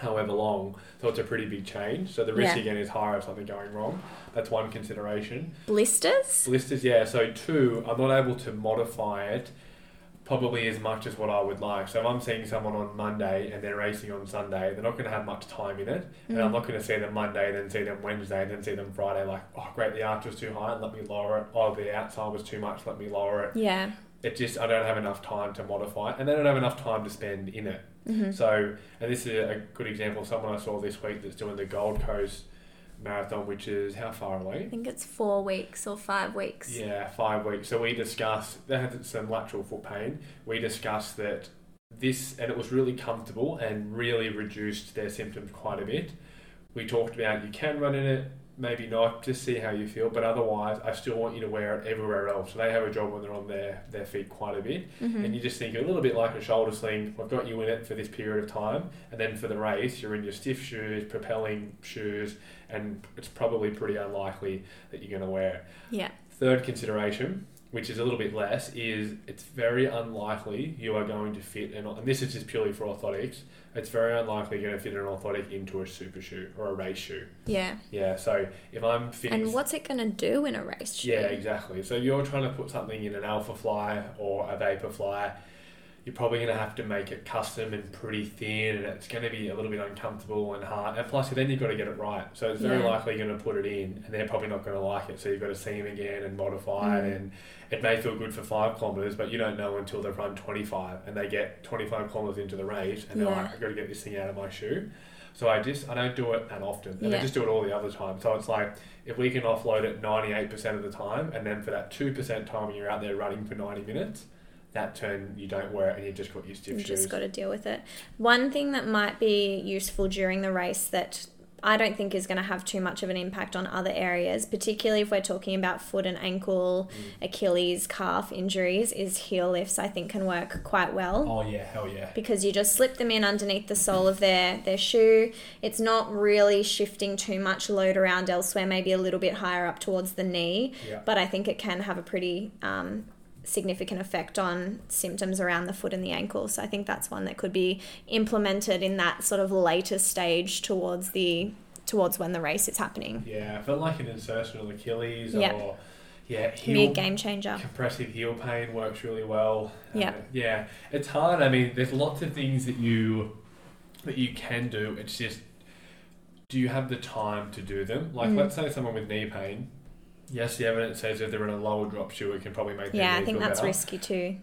however long. So it's a pretty big change. So the risk Yeah. again is higher of something going wrong. That's one consideration. Blisters? Blisters, yeah. So two, I'm not able to modify it probably as much as what I would like. So if I'm seeing someone on Monday and they're racing on Sunday, they're not going to have much time in it, and I'm Mm. not going to see them Monday, then see them Wednesday, then see them Friday. Like, oh great, the arch was too high, let me lower it. Oh, the outside was too much, let me lower it. Yeah. It just I don't have enough time to modify it, and then I don't have enough time to spend in it. Hmm So, and this is a good example. of Someone I saw this week that's doing the Gold Coast Marathon, which is how far away? I think it's four weeks or five weeks. Yeah, five weeks. So we discussed they had some lateral foot pain. We discussed that this, and it was really comfortable and really reduced their symptoms quite a bit. We talked about you can run in it, maybe not, just see how you feel. But otherwise, I still want you to wear it everywhere else. So they have a job when they're on their, their feet quite a bit, hmm and you just think a little bit like a shoulder sling. I've got you in it for this period of time, and then for the race, you're in your stiff shoes, propelling shoes, and it's probably pretty unlikely that you're going to wear it. Yeah. Third consideration, which is a little bit less, is it's very unlikely you are going to fit an, and this is just purely for orthotics. It's very unlikely you're going to fit an orthotic into a super shoe or a race shoe. Yeah. Yeah, so if I'm fitting, And what's it going to do in a race shoe? yeah, exactly. So you're trying to put something in an Alphafly or a Vaporfly. You're probably going to have to make it custom and pretty thin, and it's going to be a little bit uncomfortable and hard. And plus, then you've got to get it right. So it's very Yeah. likely you're going to put it in, and they're probably not going to like it. So you've got to see them again and modify it. Mm. And it may feel good for five kilometers, but you don't know until they've run 25 and they get 25 kilometers into the race, and they're Yeah. like, I've got to get this thing out of my shoe. So I just I don't do it that often, and I just do it all the other time. So it's like if we can offload it 98% of the time, and then for that 2% time when you're out there running for 90 minutes, that turn you don't wear it and you just got used to your You've shoes. just got to deal with it. One thing that might be useful during the race that I don't think is going to have too much of an impact on other areas, particularly if we're talking about foot and ankle, Mm. Achilles, calf injuries, is heel lifts. I think can work quite well. Oh yeah, hell yeah. because you just slip them in underneath the sole of their their shoe. It's not really shifting too much load around elsewhere, maybe a little bit higher up towards the knee, Yeah. but I think it can have a pretty um, significant effect on symptoms around the foot and the ankle. So I think that's one that could be implemented in that sort of later stage towards the towards when the race is happening. Yeah, I felt like an insertional Achilles Yeah. or yeah, Can be a heel game changer. compressive heel pain works really well. Yeah. Uh, yeah, it's hard. I mean, there's lots of things that you that you can do. It's just do you have the time to do them? Like, Mm. let's say someone with knee pain. Yes, the evidence says if they're in a lower drop shoe, it can probably make their Yeah, I think that's better. risky too.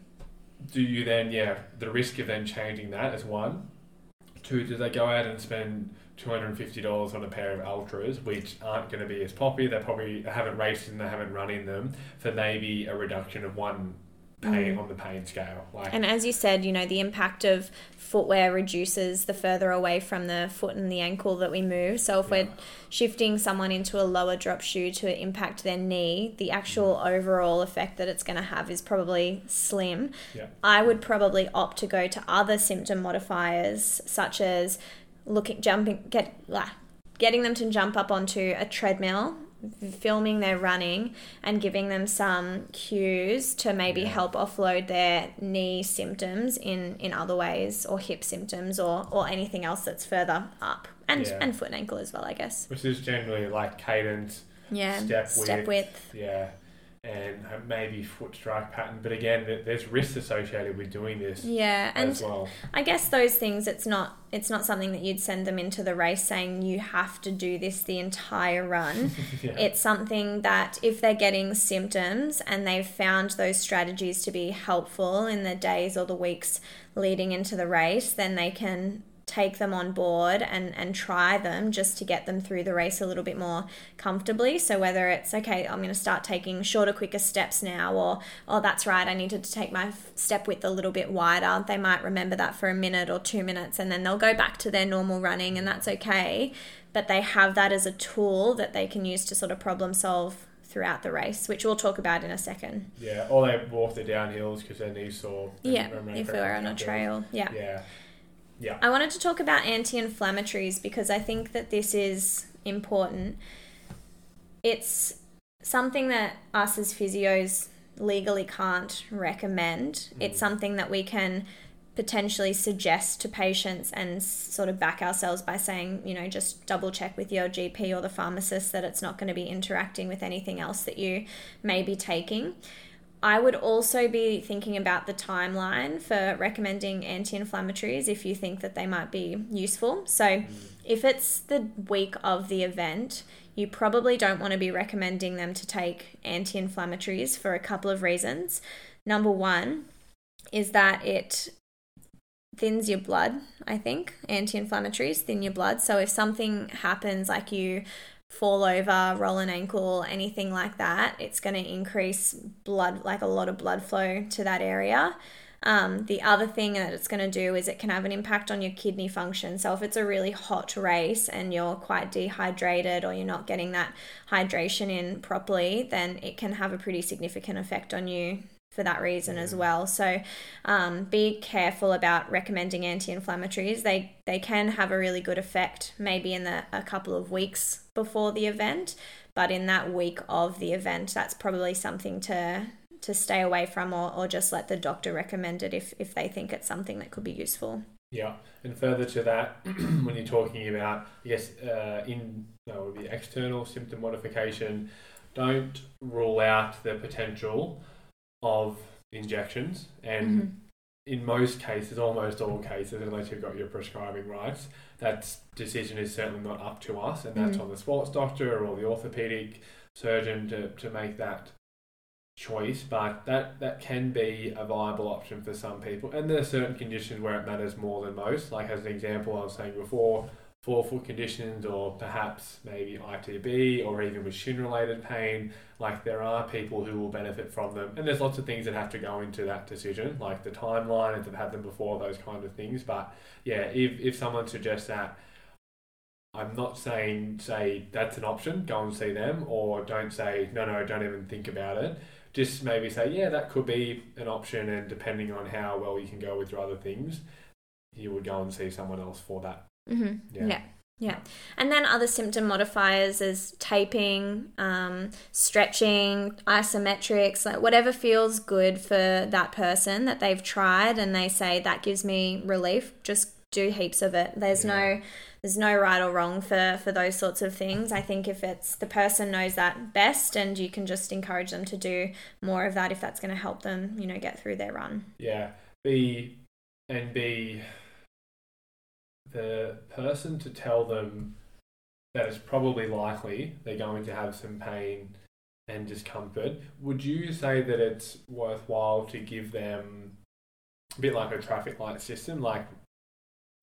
do you then yeah the risk of then changing that is one two do they go out and spend $250 on a pair of ultras which aren't going to be as popular they probably haven't raced and they haven't run in them for maybe a reduction of one pain Mm. on the pain scale like And as you said, you know, the impact of footwear reduces the further away from the foot and the ankle that we move. So if Yeah. we're shifting someone into a lower drop shoe to impact their knee, the actual overall effect that it's going to have is probably slim. Yeah. I would probably opt to go to other symptom modifiers such as looking jumping get blah, getting them to jump up onto a treadmill filming their running and giving them some cues to maybe Yeah. help offload their knee symptoms in in other ways or hip symptoms or or anything else that's further up and Yeah. and foot and ankle as well i guess which is generally like cadence yeah Step step width. width yeah and maybe foot strike pattern. But again, there's risks associated with doing this Yeah, and as well. I guess those things it's not it's not something that you'd send them into the race saying you have to do this the entire run. Yeah. It's something that if they're getting symptoms and they've found those strategies to be helpful in the days or the weeks leading into the race, then they can take them on board and, and try them just to get them through the race a little bit more comfortably. So whether it's okay, I'm going to start taking shorter, quicker steps now, or oh, that's right, I needed to take my step width a little bit wider. They might remember that for a minute or two minutes, and then they'll go back to their normal running, and that's okay. But they have that as a tool that they can use to sort of problem solve throughout the race, which we'll talk about in a second. Yeah, or they walk the downhills because their knees sore. Yeah, if we're on a trail. Yeah. Yeah, yeah, I wanted to talk about anti inflammatories because I think that this is important. It's something that us as physios legally can't recommend. It's mm. something that we can potentially suggest to patients and sort of back ourselves by saying, you know, just double check with your GP or the pharmacist that it's not going to be interacting with anything else that you may be taking. I would also be thinking about the timeline for recommending anti inflammatories if you think that they might be useful. So, mm. if it's the week of the event, you probably don't want to be recommending them to take anti inflammatories for a couple of reasons. Number one is that it thins your blood, I think. Anti inflammatories thin your blood. So, if something happens, like you fall over, roll an ankle, anything like that, it's going to increase blood, like a lot of blood flow to that area. Um, the other thing that it's going to do is it can have an impact on your kidney function. So, if it's a really hot race and you're quite dehydrated or you're not getting that hydration in properly, then it can have a pretty significant effect on you for that reason as well. So um, be careful about recommending anti-inflammatories. They they can have a really good effect maybe in the a couple of weeks before the event, but in that week of the event, that's probably something to to stay away from or, or just let the doctor recommend it if, if they think it's something that could be useful. yeah. And further to that, when you're talking about, yes, uh, in that would be external symptom modification, don't rule out the potential of injections. And Mhm. in most cases, almost all cases, unless you've got your prescribing rights, that decision is certainly not up to us, and that's Mhm. on the sports doctor or the orthopedic surgeon to, to make that choice. But that, that can be a viable option for some people, and there are certain conditions where it matters more than most. Like as an example, I was saying before, forefoot conditions, or perhaps maybe ITB, or even with shin-related pain. Like there are people who will benefit from them, and there's lots of things that have to go into that decision, like the timeline, if they've had them before, those kind of things. But yeah, if if someone suggests that, I'm not saying say that's an option, go and see them, or don't say no, no, don't even think about it. Just maybe say yeah, that could be an option, and depending on how well you can go with your other things, you would go and see someone else for that. Mm-hmm. Yeah. yeah. Yeah. And then other symptom modifiers is taping, um, stretching, isometrics, like whatever feels good for that person that they've tried and they say that gives me relief, just do heaps of it. There's Yeah. no there's no right or wrong for for those sorts of things. I think if it's the person knows that best and you can just encourage them to do more of that if that's going to help them, you know, get through their run. Yeah, be and be the person to tell them that it's probably likely they're going to have some pain and discomfort. Would you say that it's worthwhile to give them a bit like a traffic light system? Like,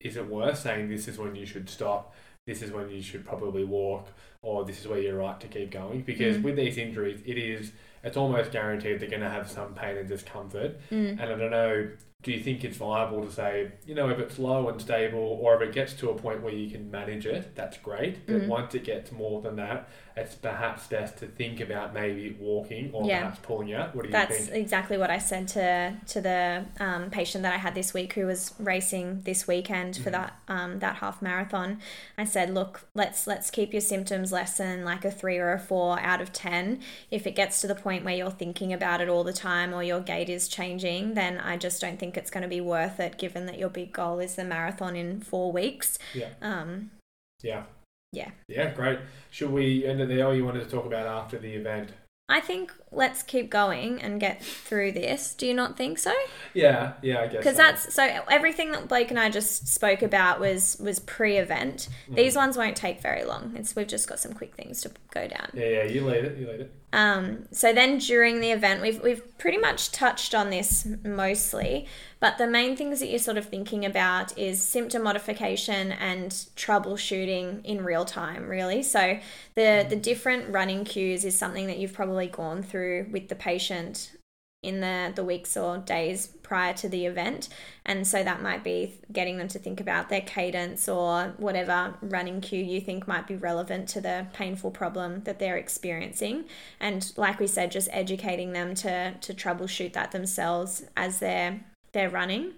is it worth saying this is when you should stop? This is when you should probably walk, or this is where you're right to keep going. Because Mm. with these injuries, it is it's almost guaranteed they're going to have some pain and discomfort. Mm. And I don't know, do you think it's viable to say, you know, if it's low and stable, or if it gets to a point where you can manage it, that's great. But Mhm. once it gets more than that, it's perhaps best to think about maybe walking or Yeah. perhaps pulling out. What do you That's think? exactly what I said to to the um, patient that I had this week who was racing this weekend for Mhm. that um, that half marathon. I said, look, let's let's keep your symptoms less than like a three or a four out of ten. If it gets to the point where you're thinking about it all the time or your gait is changing, then I just don't think it's going to be worth it. Given that your big goal is the marathon in four weeks. Yeah. Um, Yeah. Yeah. Yeah, great. Should we end it there, or you wanted to talk about after the event? I think let's keep going and get through this. Do you not think so? Yeah, yeah, I guess. Because so. that's so everything that Blake and I just spoke about was was pre-event. Mm. These ones won't take very long. It's we've just got some quick things to go down. Yeah, yeah, you lead it, you lead it. Um, so then during the event, we've we've pretty much touched on this mostly, but the main things that you're sort of thinking about is symptom modification and troubleshooting in real time, really. So the the different running cues is something that you've probably gone through with the patient in the the weeks or days prior to the event. And so that might be getting them to think about their cadence or whatever running cue you think might be relevant to the painful problem that they're experiencing. And like we said just educating them to to troubleshoot that themselves as they're they're running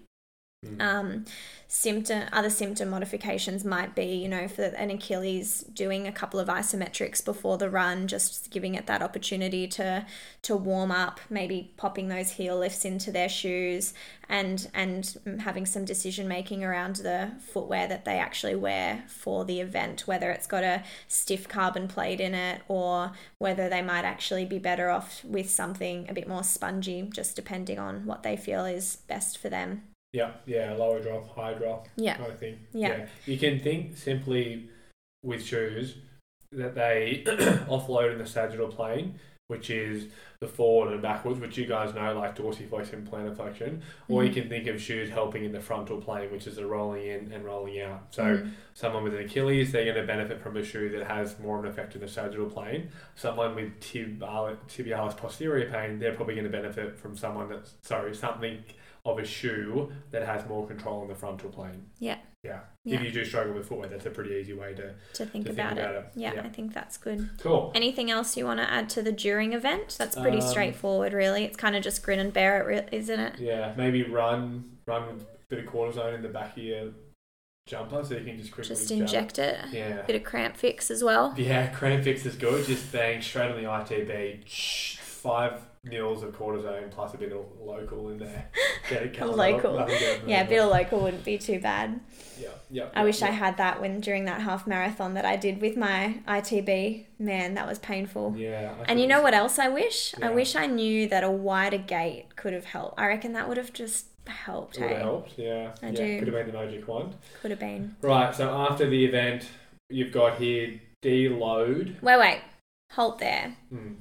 um, symptom other symptom modifications might be you know for an achilles doing a couple of isometrics before the run just giving it that opportunity to to warm up maybe popping those heel lifts into their shoes and and having some decision making around the footwear that they actually wear for the event whether it's got a stiff carbon plate in it or whether they might actually be better off with something a bit more spongy just depending on what they feel is best for them Yeah, yeah, lower drop, high drop, yeah kind of thing. Yeah. You can think simply with shoes that they offload in the sagittal plane, which is the forward and backwards, which you guys know, like dorsiflexion, plantar flexion, or you Mhm. can think of shoes helping in the frontal plane, which is the rolling in and rolling out. So Mm. someone with an Achilles, they're going to benefit from a shoe that has more of an effect in the sagittal plane. Someone with tibial, tibialis posterior pain, they're probably going to benefit from someone that's sorry, something of a shoe that has more control on the frontal plane. Yeah. Yeah. Yeah. If you do struggle with footwear, that's a pretty easy way to, to think to about think it about it. yeah, Yeah. i think that's good Cool. anything else you want to add to the during event that's pretty Um, straightforward really it's kind of just grin and bear it isn't it Yeah, maybe run run with a bit of cortisone in the back of your jumper so you can just quickly just jump. inject it Yeah. bit of cramp fix as well Yeah, cramp fix is good. Just bang straight on the ITB. shh, Five mils of cortisone plus a bit of local in there. Get it. Local. Yeah a bit of local wouldn't be too bad Yeah, yeah. i yeah, wish i had that when during that half marathon that i did with my itb man that was painful Yeah. I and you know what else i wish i wish i knew that a wider gait could have helped i reckon that would have just helped It would have helped. Yeah. I yeah. do. Could have been the magic wand. could have been Right. So after the event, you've got here deload. wait wait halt there Hmm.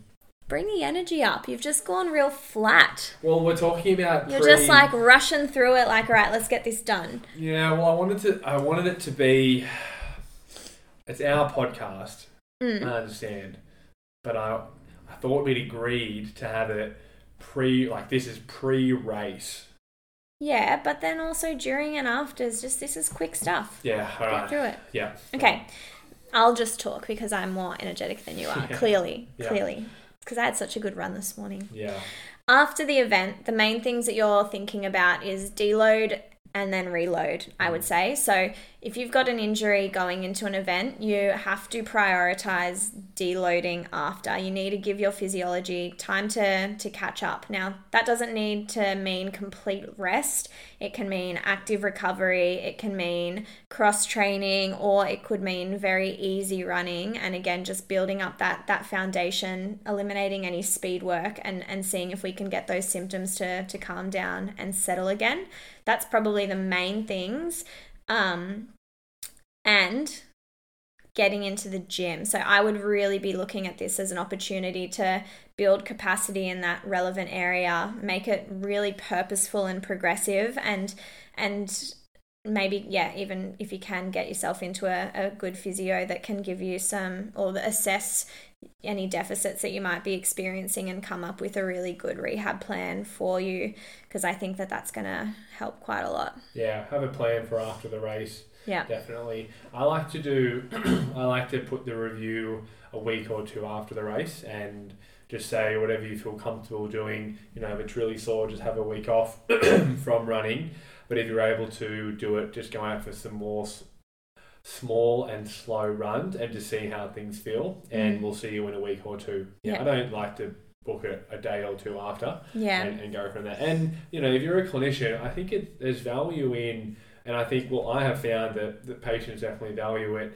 Bring the energy up. You've just gone real flat. Well, we're talking about. You're pre- just like rushing through it, like, all right, let's get this done. Yeah. Well, I wanted to. I wanted it to be. It's our podcast. Mm. I understand, but I I thought we'd agreed to have it pre like this is pre-race. Yeah, but then also during and after is just this is quick stuff. Yeah. All Get right. through it. Yeah. Okay, I'll just talk because I'm more energetic than you are. Yeah. Clearly, Yeah. clearly, because I had such a good run this morning. Yeah. After the event, the main things that you're thinking about is deload and then reload, I would mm. say. So, if you've got an injury going into an event, you have to prioritize deloading after. You need to give your physiology time to, to catch up. Now, that doesn't need to mean complete rest, it can mean active recovery, it can mean cross training, or it could mean very easy running. And again, just building up that, that foundation, eliminating any speed work, and, and seeing if we can get those symptoms to, to calm down and settle again. That's probably the main things. Um, and getting into the gym. So I would really be looking at this as an opportunity to build capacity in that relevant area, make it really purposeful and progressive and and maybe yeah, even if you can get yourself into a, a good physio that can give you some or assess any deficits that you might be experiencing and come up with a really good rehab plan for you because I think that that's going to help quite a lot. Yeah. Have a plan for after the race. Yeah. Definitely. I like to do. I like to put the review a week or two after the race and just say whatever you feel comfortable doing. You know, if it's really sore, just have a week off from running. But if you're able to do it, just go out for some more small and slow runs and just see how things feel. And Mm. we'll see you in a week or two. Yeah, Yeah. I don't like to book it a day or two after Yeah. and, and go from there. And you know, if you're a clinician, I think it, there's value in, and I think well, I have found that that patients definitely value it,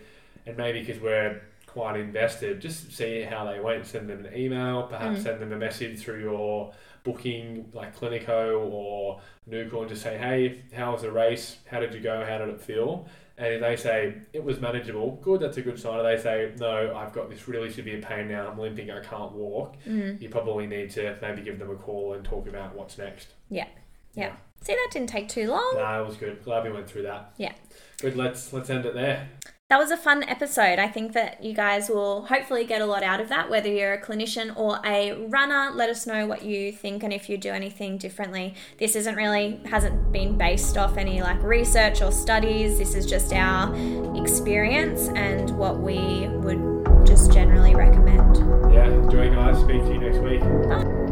and maybe because we're quite invested, just see how they went. Send them an email, perhaps Mm. send them a message through your booking like Cliniko or Nookal and just say, hey, how was the race? How did you go? How did it feel? And if they say it was manageable, good, that's a good sign. If they say, no, I've got this really severe pain now, I'm limping, I can't walk, Mm. you probably need to maybe give them a call and talk about what's next. Yeah. Yeah. See, that didn't take too long. No, it was good. Glad we went through that. Yeah. Good. Let's let's end it there that was a fun episode. I think that you guys will hopefully get a lot out of that, whether you're a clinician or a runner. Let us know what you think and if you do anything differently. This isn't really, hasn't been based off any like research or studies. This is just our experience and what we would just generally recommend. Yeah, enjoy, guys. Speak to you next week. Bye.